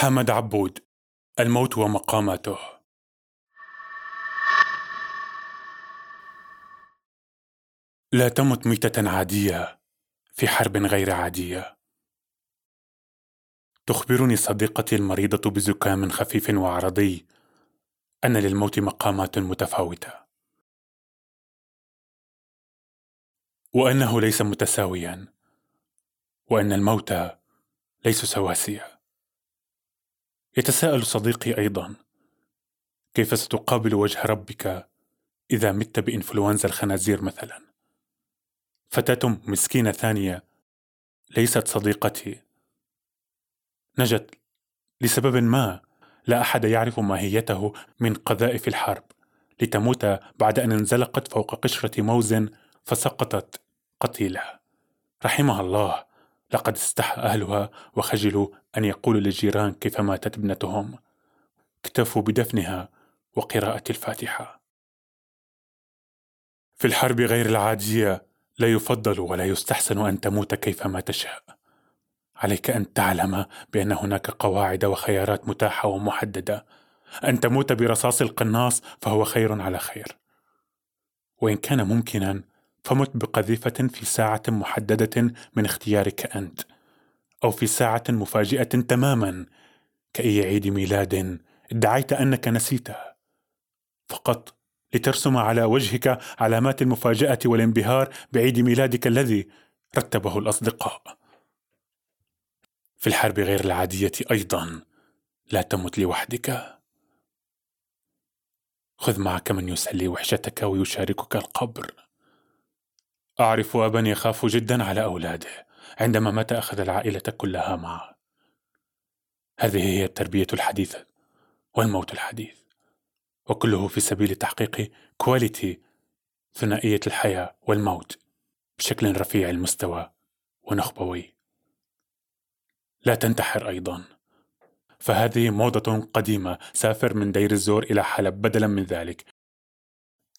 حمد عبود. الموت ومقاماته. لا تمت ميتة عادية في حرب غير عادية. تخبرني صديقتي المريضة بزكام خفيف وعرضي أن للموت مقامات متفاوتة. وأنه ليس متساويا وأن الموت ليسوا سواسية يتساءل صديقي أيضا كيف ستقابل وجه ربك إذا مت بإنفلونزا الخنازير مثلا؟ فتاة مسكينة ثانية ليست صديقتي. نجت لسبب ما لا أحد يعرف ماهيته من قذائف الحرب لتموت بعد أن انزلقت فوق قشرة موز فسقطت قتيله رحمها الله لقد استحى أهلها وخجلوا أن يقولوا للجيران كيف ماتت ابنتهم. اكتفوا بدفنها وقراءة الفاتحة. في الحرب غير العادية لا يفضل ولا يستحسن أن تموت كيفما تشاء. عليك أن تعلم بأن هناك قواعد وخيارات متاحة ومحددة. أن تموت برصاص القناص فهو خير على خير. وإن كان ممكنا فمت بقذيفة في ساعة محددة من اختيارك أنت، أو في ساعة مفاجئة تماما كأي عيد ميلاد ادعيت أنك نسيته، فقط لترسم على وجهك علامات المفاجأة والانبهار بعيد ميلادك الذي رتبه الأصدقاء. في الحرب غير العادية أيضا لا تمت لوحدك. خذ معك من يسلي وحشتك ويشاركك القبر. أعرف أبا يخاف جدا على أولاده عندما مات أخذ العائلة كلها معه. هذه هي التربية الحديثة والموت الحديث وكله في سبيل تحقيق كواليتي ثنائية الحياة والموت بشكل رفيع المستوى ونخبوي. لا تنتحر أيضا فهذه موضة قديمة سافر من دير الزور إلى حلب بدلا من ذلك.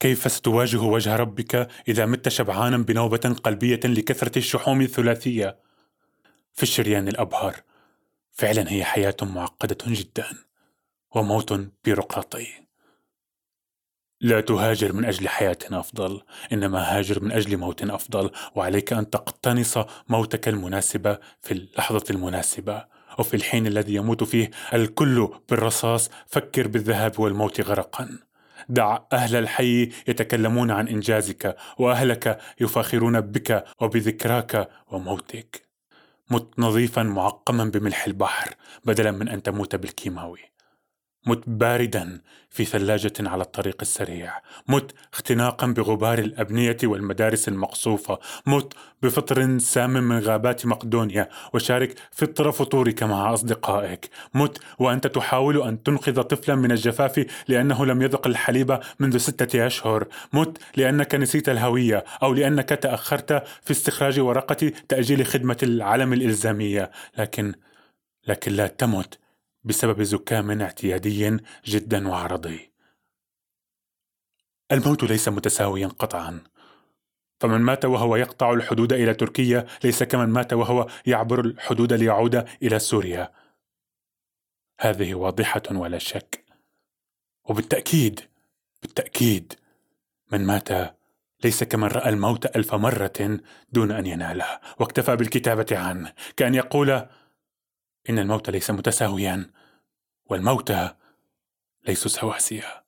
كيف ستواجه وجه ربك إذا مت شبعانا بنوبة قلبية لكثرة الشحوم الثلاثية؟ في الشريان الأبهر. فعلا هي حياة معقدة جدا وموت بيروقراطي لا تهاجر من أجل حياة أفضل إنما هاجر من أجل موت أفضل وعليك أن تقتنص موتك المناسبة في اللحظة المناسبة. وفي الحين الذي يموت فيه الكل بالرصاص فكر بالذهاب والموت غرقا. دع أهل الحي يتكلمون عن إنجازك وأهلك يفاخرون بك وبذكراك وموتك. مت نظيفا معقما بملح البحر بدلا من أن تموت بالكيماوي. مت باردا في ثلاجة على الطريق السريع. مت اختناقا بغبار الأبنية والمدارس المقصوفة. مت بفطر سام من غابات مقدونيا. وشارك فطر فطورك مع أصدقائك. مت وأنت تحاول أن تنقذ طفلا من الجفاف لأنه لم يذق الحليب منذ ستة أشهر. مت لأنك نسيت الهوية أو لأنك تأخرت في استخراج ورقة تأجيل خدمة العلم الإلزامية. لكن لكن لا تمت. بسبب زكام اعتيادي جدا وعرضي. الموت ليس متساويا قطعا. فمن مات وهو يقطع الحدود إلى تركيا ليس كمن مات وهو يعبر الحدود ليعود إلى سوريا. هذه واضحة ولا شك. وبالتأكيد بالتأكيد من مات ليس كمن رأى الموت ألف مرة دون أن يناله واكتفى بالكتابة عنه كأن يقول إن الموت ليس متساويا والموتى ليسوا سواسية